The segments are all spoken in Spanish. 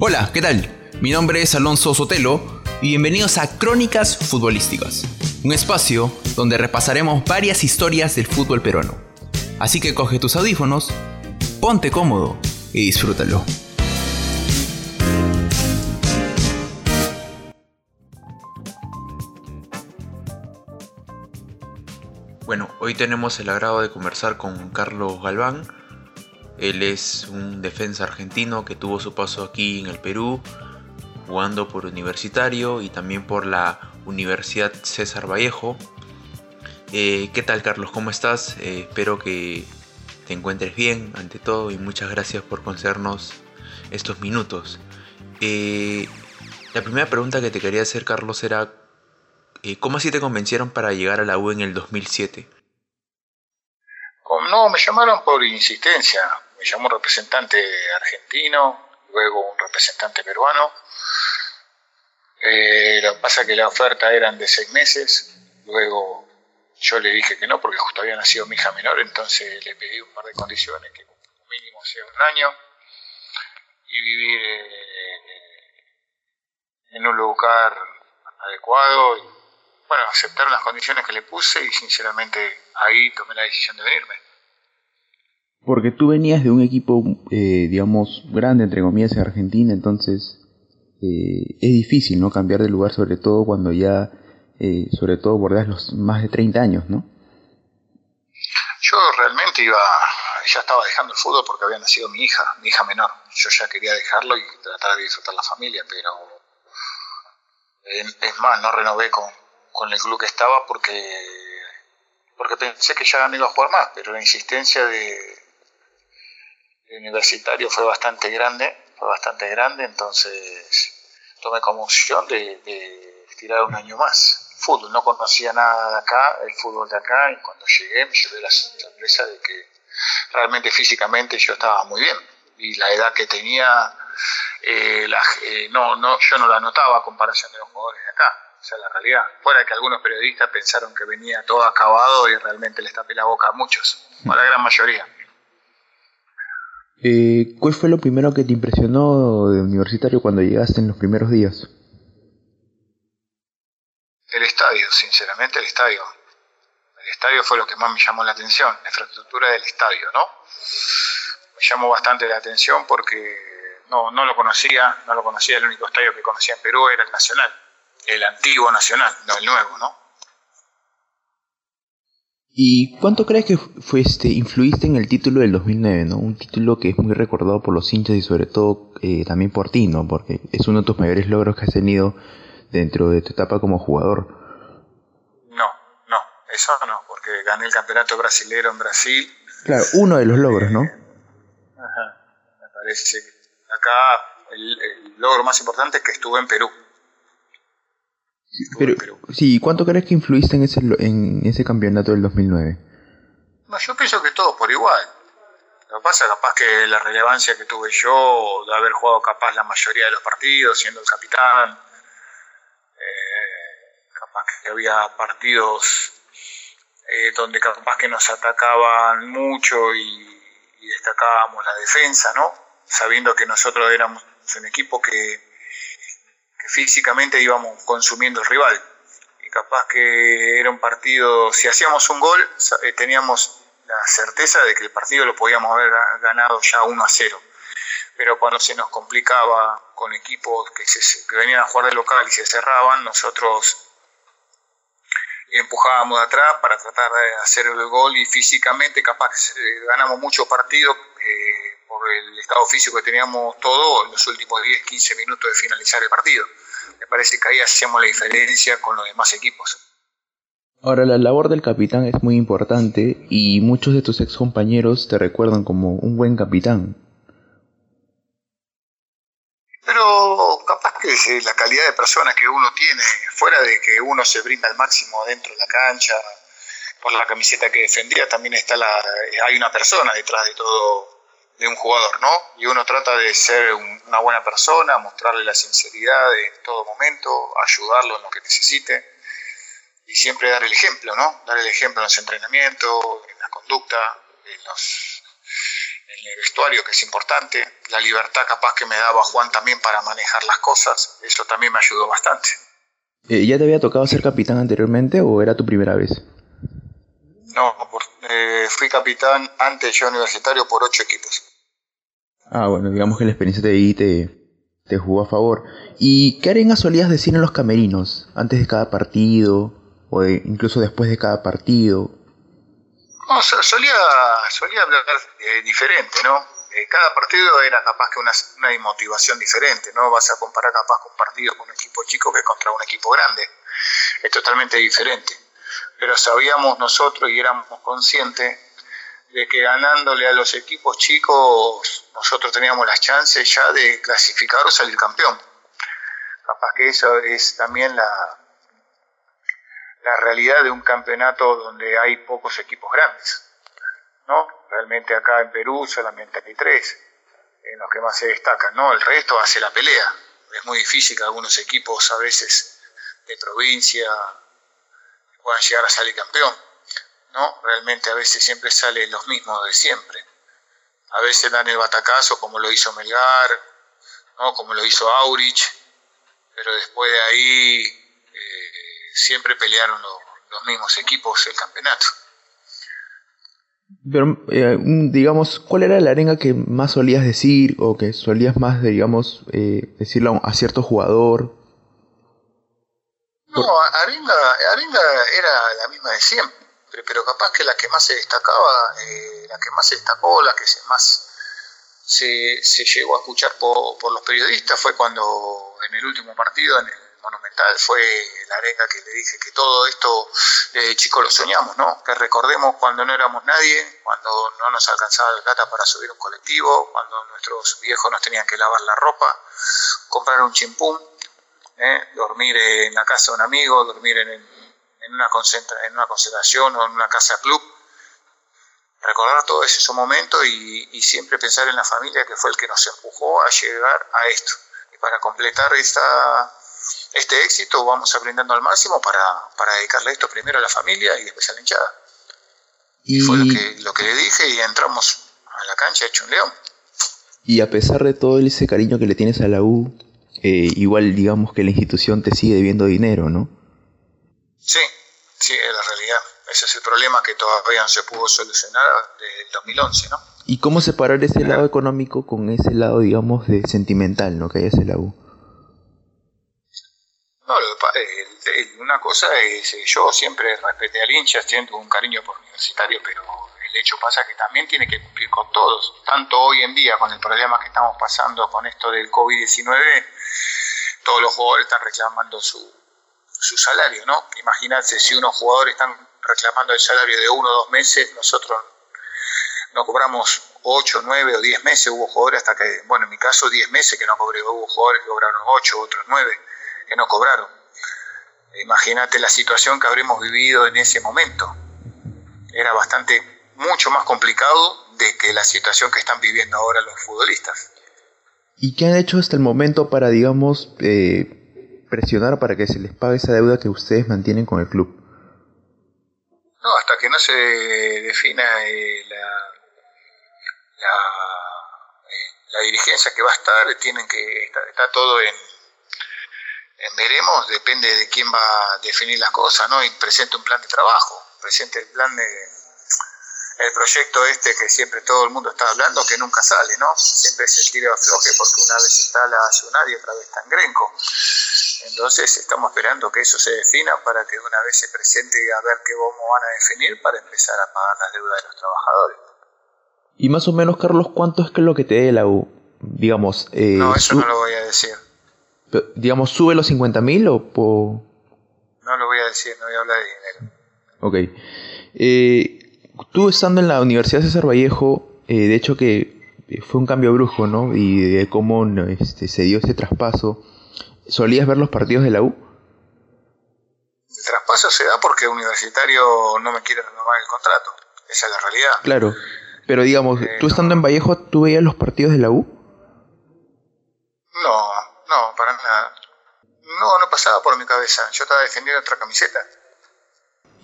Hola, ¿qué tal? Mi nombre es Alonso Sotelo y bienvenidos a Crónicas Futbolísticas, un espacio donde repasaremos varias historias del fútbol peruano. Así que coge tus audífonos, ponte cómodo y disfrútalo. Bueno, hoy tenemos el agrado de conversar con Carlos Galván. Él es un defensa argentino que tuvo su paso aquí en el Perú, jugando por universitario y también por la Universidad César Vallejo. Eh, ¿Qué tal Carlos? ¿Cómo estás? Eh, espero que te encuentres bien ante todo y muchas gracias por concedernos estos minutos. Eh, la primera pregunta que te quería hacer Carlos era ¿Cómo así te convencieron para llegar a la U en el 2007? No, me llamaron por insistencia. Me llamó un representante argentino, luego un representante peruano. Eh, lo que pasa es que la oferta eran de seis meses. Luego yo le dije que no porque justo había nacido mi hija menor, entonces le pedí un par de condiciones, que mínimo sea un año y vivir en un lugar adecuado y bueno, aceptaron las condiciones que le puse y sinceramente ahí tomé la decisión de venirme. Porque tú venías de un equipo, eh, digamos, grande, entre comillas, en Argentina, entonces eh, es difícil, ¿no? Cambiar de lugar, sobre todo cuando ya, eh, sobre todo bordeas los más de 30 años, ¿no? Yo realmente iba, ya estaba dejando el fútbol porque había nacido mi hija, mi hija menor. Yo ya quería dejarlo y tratar de disfrutar la familia, pero es más, no renové con, con el club que estaba porque, porque pensé que ya no iba a jugar más, pero la insistencia de, universitario fue bastante grande, fue bastante grande, entonces tomé como opción de, de tirar un año más. Fútbol, no conocía nada de acá, el fútbol de acá, y cuando llegué me llevé la sorpresa de que realmente físicamente yo estaba muy bien y la edad que tenía eh, eh, no, no, yo no la notaba a comparación de los jugadores de acá sea, la realidad. Fuera que algunos periodistas pensaron que venía todo acabado y realmente les tapé la boca a muchos, a la gran mayoría. Eh, ¿Cuál fue lo primero que te impresionó de universitario cuando llegaste en los primeros días? El estadio, sinceramente, el estadio. El estadio fue lo que más me llamó la atención, la infraestructura del estadio, ¿no? Me llamó bastante la atención porque no, no lo conocía, no lo conocía, el único estadio que conocía en Perú era el Nacional el antiguo nacional, no el nuevo, ¿no? ¿Y cuánto crees que fue este, influiste en el título del 2009, ¿no? Un título que es muy recordado por los hinchas y sobre todo eh, también por ti, ¿no? Porque es uno de tus mayores logros que has tenido dentro de tu etapa como jugador. No, no, eso no, porque gané el campeonato brasilero en Brasil. Claro, uno de los logros, ¿no? Ajá, me parece que acá el logro más importante es que estuve en Perú. Pero, sí, ¿cuánto crees que influiste en ese, en ese campeonato del 2009? No, yo pienso que todo por igual. Lo que pasa es capaz que la relevancia que tuve yo de haber jugado capaz la mayoría de los partidos, siendo el capitán, eh, capaz que había partidos eh, donde capaz que nos atacaban mucho y, y destacábamos la defensa, ¿no? Sabiendo que nosotros éramos un equipo que físicamente íbamos consumiendo el rival. Y capaz que era un partido, si hacíamos un gol, eh, teníamos la certeza de que el partido lo podíamos haber ganado ya 1 a 0. Pero cuando se nos complicaba con equipos que, se, venían a jugar de local y se cerraban, nosotros empujábamos de atrás para tratar de hacer el gol y físicamente capaz que ganamos muchos partidos eh, por el estado físico que teníamos todo en los últimos 10, 15 minutos de finalizar el partido. Me parece que ahí hacíamos la diferencia con los demás equipos. Ahora, la labor del capitán es muy importante y muchos de tus ex compañeros te recuerdan como un buen capitán. Pero capaz que la calidad de persona que uno tiene, fuera de que uno se brinda al máximo dentro de la cancha, por la camiseta que defendía, también está la, hay una persona detrás de todo de un jugador, ¿no? Y uno trata de ser una buena persona, mostrarle la sinceridad en todo momento, ayudarlo en lo que necesite y siempre dar el ejemplo, ¿no? Dar el ejemplo en los entrenamientos, en la conducta, en, los, en el vestuario, que es importante, la libertad capaz que me daba Juan también para manejar las cosas, eso también me ayudó bastante. Eh, ¿Ya te había tocado ser capitán anteriormente o era tu primera vez? No, eh, fui capitán antes yo universitario por ocho equipos. Ah, bueno, digamos que la experiencia de ahí te, te jugó a favor. ¿Y qué arengas solías decir en los camerinos antes de cada partido o incluso después de cada partido? No, solía, solía hablar eh, diferente, ¿no? Eh, cada partido era capaz que una, una motivación diferente, ¿no? Vas a comparar capaz con un partido con un equipo chico que contra un equipo grande. Es totalmente diferente. Pero sabíamos nosotros y éramos conscientes de que ganándole a los equipos chicos nosotros teníamos las chances ya de clasificar o salir campeón. Capaz que eso es también la, la realidad de un campeonato donde hay pocos equipos grandes. ¿no? Realmente acá en Perú solamente hay tres en los que más se destacan, ¿no? El resto hace la pelea. Es muy difícil que algunos equipos a veces de provincia puedan llegar a salir campeón, ¿no? Realmente a veces siempre salen los mismos de siempre. A veces dan el batacazo como lo hizo Melgar, ¿no? Como lo hizo Aurich, pero después de ahí siempre pelearon los mismos equipos el campeonato. Pero, eh, digamos, ¿cuál era la arenga que más solías decir o que solías más, digamos, eh, decirle a, cierto jugador? No, arenga, arenga era la misma de siempre, pero capaz que la que más se destacaba, eh, la que más se destacó, la que se más se, llegó a escuchar por, los periodistas fue cuando en el último partido, en el monumental fue la arenga que le dije que todo esto de chico lo soñamos, ¿no? Que recordemos cuando no éramos nadie, cuando no nos alcanzaba la plata para subir un colectivo, cuando nuestros viejos nos tenían que lavar la ropa, comprar un chimpún, ¿eh? dormir en la casa de un amigo, dormir en, en, una, concentra, en una concentración o en una casa club. Recordar todo ese momento y, y siempre pensar en la familia que fue el que nos empujó a llegar a esto. Y para completar esta, este éxito vamos aprendiendo al máximo para, para dedicarle esto primero a la familia y después a la hinchada. Y fue lo que, lo que le dije y entramos a la cancha hecho un león. Y a pesar de todo ese cariño que le tienes a la U, eh, igual digamos que la institución te sigue debiendo dinero, ¿no? Sí, sí, es la realidad. Ese es el problema que todavía no se pudo solucionar desde el 2011, ¿no? ¿Y cómo separar ese lado económico con ese lado, digamos, de sentimental, ¿no? Que hay hace la U? No, una cosa es, eh, yo siempre respeté al hincha, siento un cariño por universitario, pero el hecho pasa que también tiene que cumplir con todos. Tanto hoy en día, con el problema que estamos pasando con esto del COVID-19, todos los jugadores están reclamando su, su salario, ¿no? Imagínate, si unos jugadores están reclamando el salario de uno o dos meses, nosotros no cobramos ocho, nueve o diez meses, hubo jugadores hasta que, bueno, en mi caso diez meses que no cobré, hubo jugadores que cobraron ocho, otros nueve que no cobraron. Imagínate la situación que habremos vivido en ese momento. Era bastante, mucho más complicado de que la situación que están viviendo ahora los futbolistas. ¿Y qué han hecho hasta el momento para, digamos, eh, presionar para que se les pague esa deuda que ustedes mantienen con el club? No, hasta que no se defina eh, la, la, eh, la, dirigencia que va a estar, tienen que está todo en, veremos, depende de quién va a definir las cosas, ¿no? Y presente un plan de trabajo, presente el plan de el proyecto este que siempre todo el mundo está hablando, que nunca sale, ¿no? Siempre es el tiro afloje porque una vez está la Ayunar y otra vez está en Grenco. Entonces estamos esperando que eso se defina para que una vez se presente a ver qué cómo van a definir para empezar a pagar las deudas de los trabajadores. Y más o menos, Carlos, ¿cuánto es que lo que te dé la U? Digamos, eh, no, eso no lo voy a decir digamos, ¿sube los 50 mil o po... No lo voy a decir, no voy a hablar de dinero. Ok. Eh, tú estando en la Universidad César Vallejo, eh, de hecho que fue un cambio brusco, ¿no? Y de cómo este, se dio ese traspaso. ¿Solías ver los partidos de la U? El traspaso se da porque Universitario no me quiere renovar el contrato. Esa es la realidad. Claro. Pero digamos, eh, tú estando en Vallejo, ¿tú veías los partidos de la U? No, no, para nada. No, no pasaba por mi cabeza. Yo estaba defendiendo otra camiseta.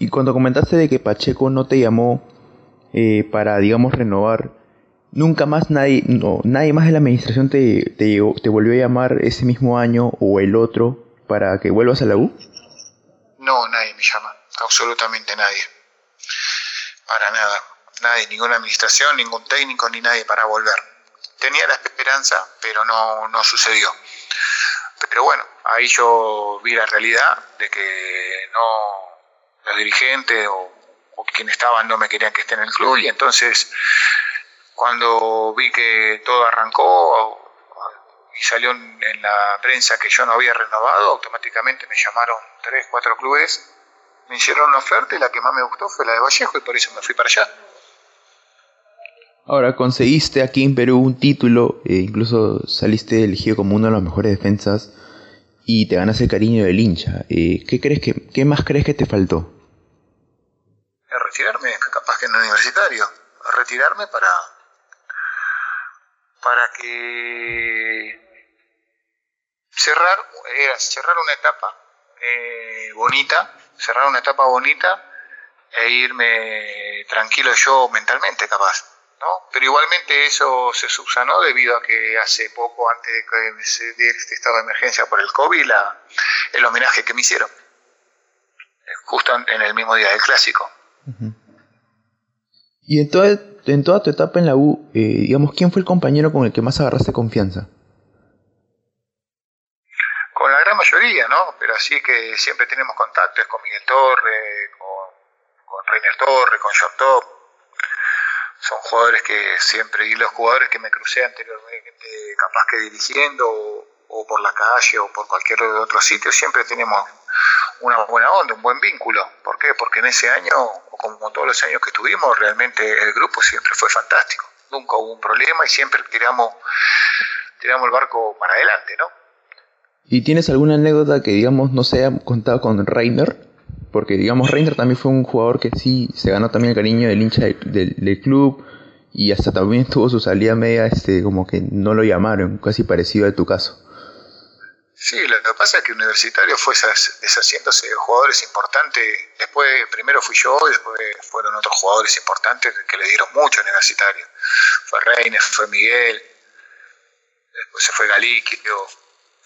Y cuando comentaste de que Pacheco no te llamó eh, para, digamos, renovar, nunca más nadie, no, nadie más de la administración te, te, te volvió a llamar ese mismo año o el otro para que vuelvas a la U? No, nadie me llama, absolutamente nadie. Para nada, nadie, ninguna administración, ningún técnico, ni nadie para volver. Tenía la esperanza, pero no, no sucedió. Pero bueno, ahí yo vi la realidad de que no los dirigentes o, o quienes estaban no me querían que esté en el club y entonces cuando vi que todo arrancó y salió en la prensa que yo no había renovado, automáticamente me llamaron tres, cuatro clubes, me hicieron una oferta y la que más me gustó fue la de Vallejo y por eso me fui para allá. Ahora, conseguiste aquí en Perú un título, e incluso saliste elegido como uno de los mejores defensas y te ganas el cariño del hincha. Eh, ¿qué, crees que, ¿Qué más crees que te faltó? Retirarme, capaz que en el universitario, retirarme para, para que cerrar, era cerrar una etapa eh, bonita, cerrar una etapa bonita e irme tranquilo yo mentalmente capaz. ¿no? Pero igualmente eso se subsanó debido a que hace poco, antes de que se diera este estado de emergencia por el COVID, la, el homenaje que me hicieron, justo en el mismo día del clásico. Y en toda, en toda tu etapa en la U, eh, digamos, ¿quién fue el compañero con el que más agarraste confianza? Con la gran mayoría, ¿no? Pero así que siempre tenemos contactos con Miguel Torre, con, con Reiner Torre, con John Top. Son jugadores que siempre, y los jugadores que me crucé anteriormente, capaz que dirigiendo o, o por la calle o por cualquier otro sitio, siempre tenemos una buena onda, un buen vínculo. ¿Por qué? Porque en ese año, como todos los años que estuvimos, realmente el grupo siempre fue fantástico. Nunca hubo un problema y siempre tiramos, tiramos el barco para adelante, ¿no? ¿Y tienes alguna anécdota que, digamos, no se haya contado con Reiner? Porque, digamos, Reiner también fue un jugador que sí se ganó también el cariño del hincha del, del club y hasta también tuvo su salida media, este, como que no lo llamaron, casi parecido a tu caso. Sí, lo que pasa es que Universitario fue deshaciéndose de jugadores importantes. Después, primero fui yo y después fueron otros jugadores importantes que le dieron mucho a Universitario. Fue Reines, fue Miguel, después se fue Galiquio,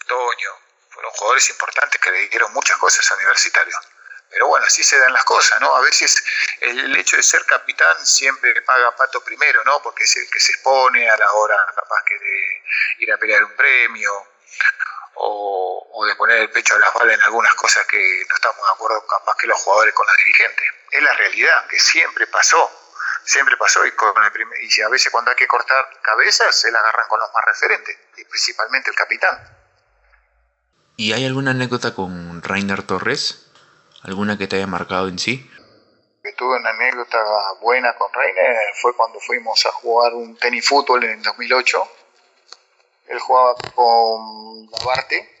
Toño. Fueron jugadores importantes que le dieron muchas cosas a Universitario. Pero bueno, así se dan las cosas, ¿no? A veces el hecho de ser capitán siempre paga pato primero, ¿no? Porque es el que se expone a la hora capaz que de ir a pelear un premio o, de poner el pecho a las balas en algunas cosas que no estamos de acuerdo capaz que los jugadores con los dirigentes. Es la realidad, que siempre pasó, siempre pasó y, con el y a veces cuando hay que cortar cabezas se la agarran con los más referentes, y principalmente el capitán. ¿Y hay alguna anécdota con Rainer Torres? ¿Alguna que te haya marcado en sí? Que tuve una anécdota buena con Rainer fue cuando fuimos a jugar un tenis fútbol en el 2008 él jugaba con Labarte,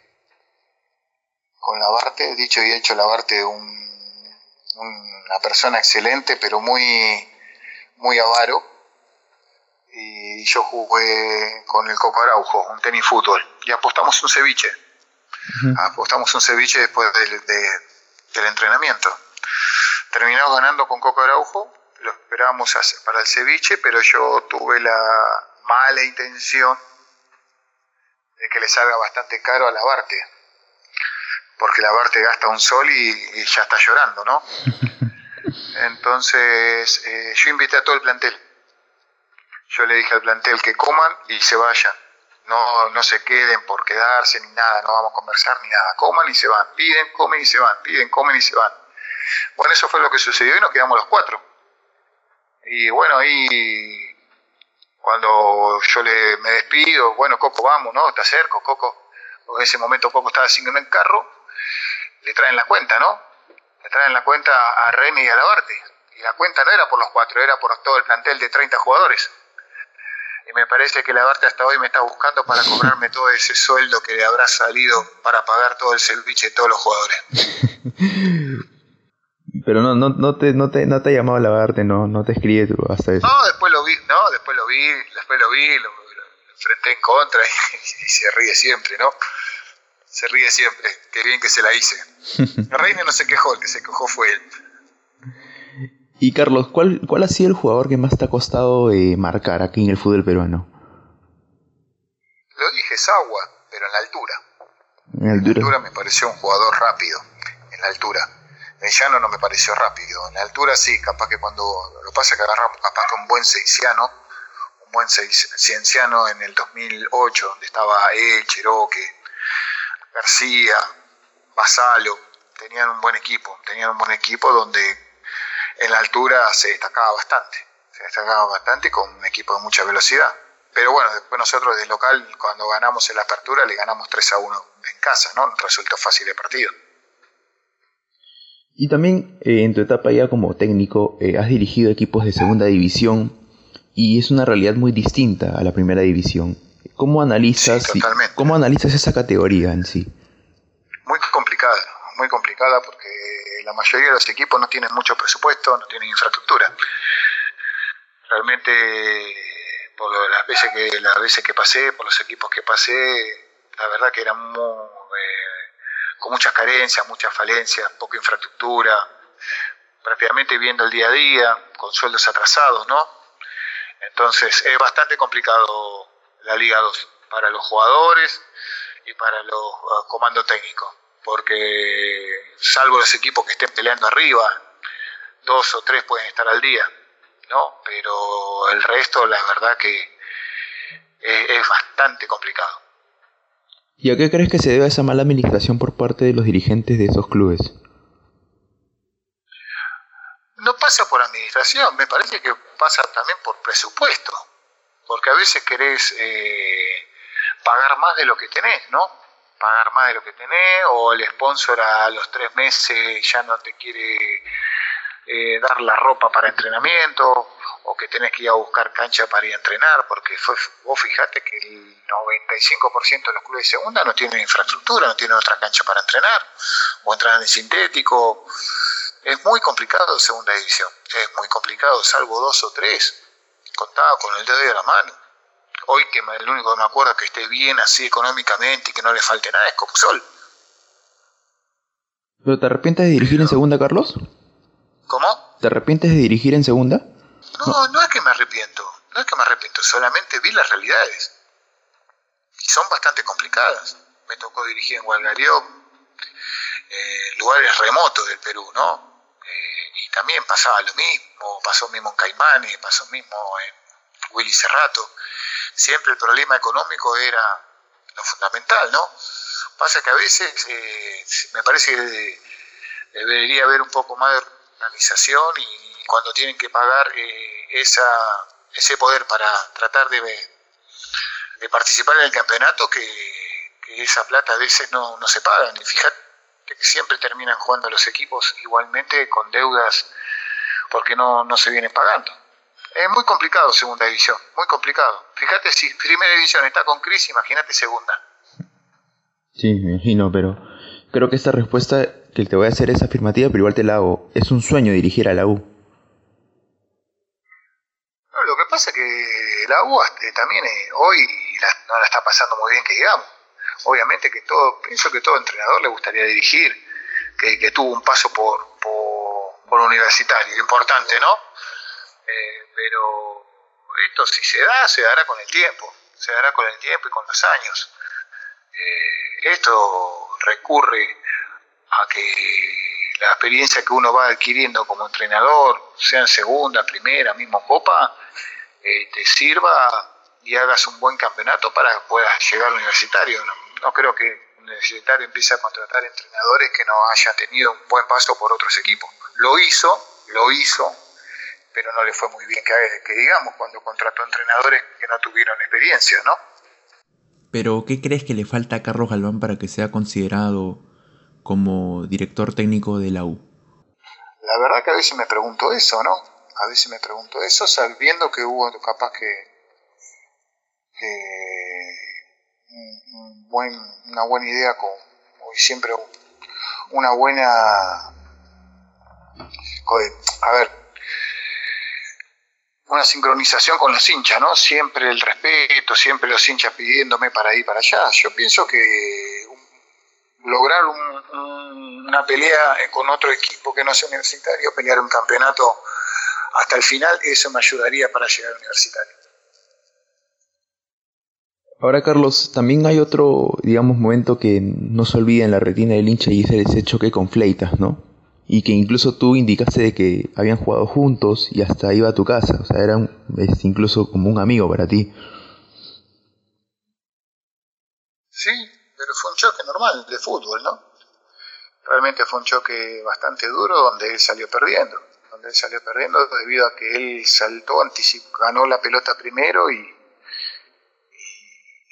con Labarte, dicho y hecho Labarte, un, una persona excelente, pero muy, muy avaro. Y yo jugué con el Coco Araujo, un tenis fútbol, y apostamos un ceviche. Apostamos un ceviche después del, del entrenamiento. Terminamos ganando con Coco Araujo, lo esperábamos para el ceviche, pero yo tuve la mala intención de que le salga bastante caro a lavarte, porque lavarte gasta un sol y, ya está llorando, ¿no? Entonces eh, yo invité a todo el plantel. Yo le dije al plantel que coman y se vayan. No, no se queden por quedarse ni nada, no vamos a conversar ni nada. Coman y se van, piden, comen y se van, piden, comen y se van. Bueno, eso fue lo que sucedió y nos quedamos los cuatro. Y bueno, ahí cuando yo le, me despido, bueno, Coco, vamos, ¿no? Te acerco, Coco. En ese momento Coco estaba sin el carro, le traen la cuenta, ¿no? Le traen la cuenta a René y a Labarte. Y la cuenta no era por los cuatro, era por todo el plantel de 30 jugadores. Y me parece que Labarte hasta hoy me está buscando para cobrarme todo ese sueldo que le habrá salido para pagar todo el servicio de todos los jugadores. Pero no, no, no, te, no, te, no te ha llamado a lavarte, no, no te escribe tú hasta eso. No, después lo vi, no, después lo vi, después lo vi, lo, enfrenté en contra y, se ríe siempre, ¿no? Se ríe siempre, qué bien que se la hice. Reina no se quejó, el que se quejó fue él. Y Carlos, ¿cuál, ¿cuál ha sido el jugador que más te ha costado eh, marcar aquí en el fútbol peruano? Lo dije, Sagua, pero en la altura. En la altura me pareció un jugador rápido, en la altura. En llano no me pareció rápido. En la altura sí, capaz que cuando lo pasa que agarramos capaz que un buen seisiano, un buen cienciano en el 2008, donde estaba él, Cheroque, García, Basalo, tenían un buen equipo, tenían un buen equipo donde en la altura se destacaba bastante, se destacaba bastante con un equipo de mucha velocidad. Pero bueno, después nosotros de local, cuando ganamos en la apertura, le ganamos 3 a 1 en casa, ¿no? Resultó fácil el partido. Y también eh, en tu etapa ya como técnico, eh, has dirigido equipos de segunda división y es una realidad muy distinta a la primera división. ¿Cómo analizas, ¿cómo analizas esa categoría en sí? Muy complicada, muy complicada porque la mayoría de los equipos no tienen mucho presupuesto, no tienen infraestructura. Realmente, por las veces que, las veces que pasé, por los equipos que pasé, la verdad que eran eh, con muchas carencias, muchas falencias, poca infraestructura, prácticamente viendo el día a día, con sueldos atrasados, ¿no? Entonces es bastante complicado la Liga 2 para los jugadores y para los uh, comandos técnicos porque salvo los equipos que estén peleando arriba, dos o tres pueden estar al día, ¿no? Pero el resto, la verdad que es, bastante complicado. ¿Y a qué crees que se debe esa mala administración por parte de los dirigentes de esos clubes? No pasa por administración, me parece que pasa también por presupuesto, porque a veces querés eh, pagar más de lo que tenés, ¿no? pagar más de lo que tenés, o el sponsor a los tres meses ya no te quiere eh, dar la ropa para entrenamiento, o que tenés que ir a buscar cancha para ir a entrenar, porque fue, vos fijate que el 95% de los clubes de segunda no tienen infraestructura, no tienen otra cancha para entrenar, o entrenan en sintético. Es muy complicado segunda división, es muy complicado, salvo dos o tres, contaba con el dedo de la mano hoy que el único que me acuerdo que esté bien así económicamente y que no le falte nada es Copsol. ¿Pero te arrepientes de dirigir en segunda, Carlos? ¿Cómo? ¿Te arrepientes de dirigir en segunda? No, no, es que me arrepiento, no es que me arrepiento, solamente vi las realidades. Y son bastante complicadas. Me tocó dirigir en Gualgarió, eh, lugares remotos del Perú, ¿no? Eh, y también pasaba lo mismo, pasó mismo en Caimanes, pasó mismo en Willy Cerrato siempre el problema económico era lo fundamental, ¿no? Pasa que a veces eh, me parece que debería haber un poco más de organización y cuando tienen que pagar eh, esa, ese poder para tratar de, de, participar en el campeonato, que, esa plata a veces no, no se pagan. Y fíjate que siempre terminan jugando los equipos igualmente con deudas porque no, no se vienen pagando. Es muy complicado segunda división, muy complicado. Fíjate si primera división está con crisis, imagínate segunda. Sí, me imagino, pero creo que esta respuesta que te voy a hacer es afirmativa, pero igual te la hago. Es un sueño dirigir a la U. lo que que la U este, también eh, hoy no la está pasando muy bien, que digamos. Obviamente que todo, pienso que todo entrenador le gustaría dirigir, que, tuvo un paso por, por, por universitario, importante, ¿no? Eh, pero esto si se da, se dará con el tiempo, se dará con el tiempo y con los años. Eh, esto recurre a que la experiencia que uno va adquiriendo como entrenador, sea en segunda, primera, mismo copa, eh, te sirva y hagas un buen campeonato para que puedas llegar al universitario. No, no creo que un universitario empiece a contratar entrenadores que no hayan tenido un buen paso por otros equipos. Lo hizo, lo hizo, pero no le fue muy bien que, que digamos cuando contrató entrenadores que no tuvieron experiencia, ¿no? Pero, ¿qué crees que le falta a Carlos Galván para que sea considerado como director técnico de la U? La verdad que a veces me pregunto eso, ¿no? A veces me pregunto eso, sabiendo que hubo capaz que, una buena idea con, siempre una buena... A ver, una sincronización con los hinchas, ¿no? Siempre el respeto, siempre los hinchas pidiéndome para ir para allá. Yo pienso que lograr una pelea con otro equipo que no sea universitario, pelear un campeonato hasta el final, eso me ayudaría para llegar al universitario. Ahora, Carlos, también hay otro, digamos, momento que no se olvida en la retina del hincha y es ese choque con Fleitas, ¿no? Y que incluso tú indicaste de que habían jugado juntos y hasta iba a tu casa, o sea, era incluso como un amigo para ti. Sí, pero fue un choque normal de fútbol, ¿no? Realmente fue un choque bastante duro donde él salió perdiendo, él salió perdiendo debido a que él saltó, anticipó, ganó la pelota primero y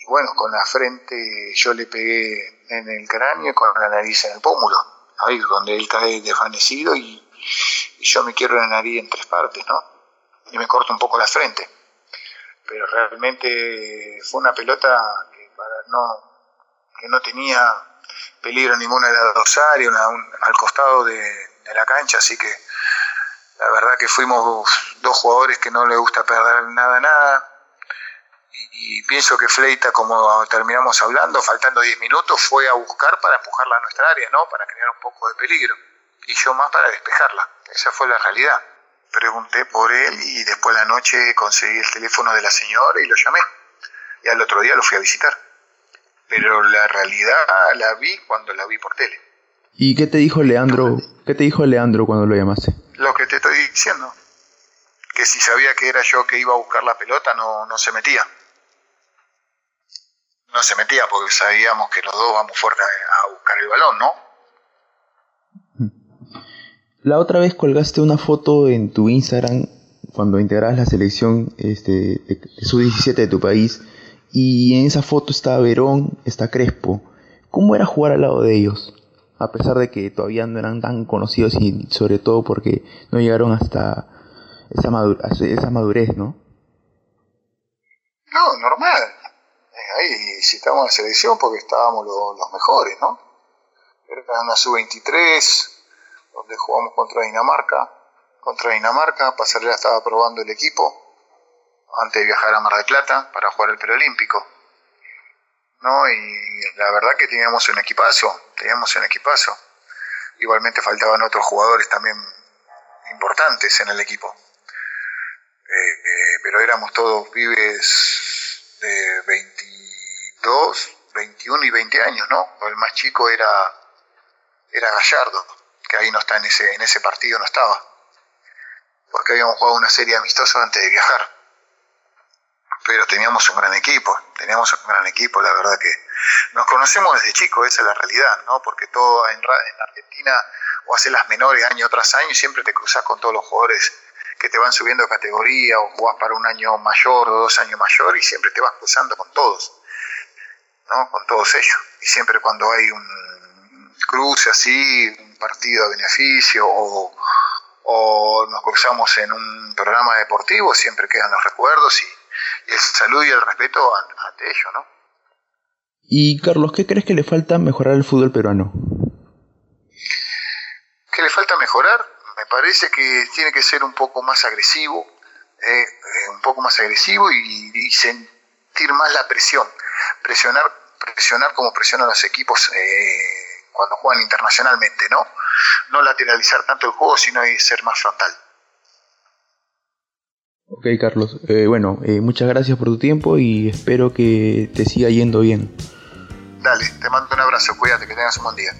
bueno, con la frente yo le pegué en el cráneo y con la nariz en el pómulo, ahí donde él cae desvanecido y, yo me quiero la nariz en tres partes, ¿no? Y me corto un poco la frente. Pero realmente fue una pelota que, no, que no tenía peligro ninguna de la dorsal al costado de la cancha, así que la verdad que fuimos dos jugadores que no le gusta perder nada, nada y pienso que Fleita, como terminamos hablando, faltando 10 minutos, fue a buscar para empujarla a nuestra área, ¿no? Para crear un poco de peligro. Y yo más para despejarla. Esa fue la realidad. Pregunté por él y después de la noche conseguí el teléfono de la señora y lo llamé. Y al otro día lo fui a visitar. Pero la realidad la vi cuando la vi por tele. ¿Y qué te dijo Leandro? ¿Qué te dijo Leandro cuando lo llamaste? Lo que te estoy diciendo. Que si sabía que era yo que iba a buscar la pelota, no, no se metía no se metía porque sabíamos que los dos vamos fuerte a, buscar el balón, ¿no? La otra vez colgaste una foto en tu Instagram cuando integras la selección este, de, sub-17 de tu país y en esa foto está Verón, está Crespo. ¿Cómo era jugar al lado de ellos? A pesar de que todavía no eran tan conocidos y sobre todo porque no llegaron hasta esa, madurez, ¿no? No, normal ahí en la selección porque estábamos los mejores, ¿no? Era una sub-23, donde jugamos contra Dinamarca. Contra Dinamarca, Pasarela estaba probando el equipo antes de viajar a Mar del Plata para jugar el preolímpico. ¿No? Y la verdad que teníamos un equipazo, teníamos un equipazo. Igualmente faltaban otros jugadores también importantes en el equipo. Eh, eh, pero éramos todos pibes de 20 22, 21 y 20 años, ¿no? El más chico era, era Gallardo, que ahí no está en ese, en ese partido, no estaba. Porque habíamos jugado una serie amistosa antes de viajar. Pero teníamos un gran equipo, teníamos un gran equipo, la verdad que nos conocemos desde chicos, esa es la realidad, ¿no? Porque todo en, en Argentina o haces las menores año tras año siempre te cruzas con todos los jugadores que te van subiendo de categoría o jugás para un año mayor o dos años mayor y siempre te vas cruzando con todos con todos ellos. Y siempre cuando hay un cruce así, un partido a beneficio o, nos cruzamos en un programa deportivo, siempre quedan los recuerdos y, el saludo y el respeto ante ellos. ¿no? Y Carlos, ¿qué crees que le falta mejorar el fútbol peruano? ¿Qué le falta mejorar? Me parece que tiene que ser un poco más agresivo, eh, eh, un poco más agresivo y, y sentir más la presión presionar, presionar como presionan los equipos eh, cuando juegan internacionalmente, ¿no? No lateralizar tanto el juego, sino ser más frontal. Ok, Carlos. Eh, bueno, eh, muchas gracias por tu tiempo y espero que te siga yendo bien. Dale, te mando un abrazo, cuídate, que tengas un buen día.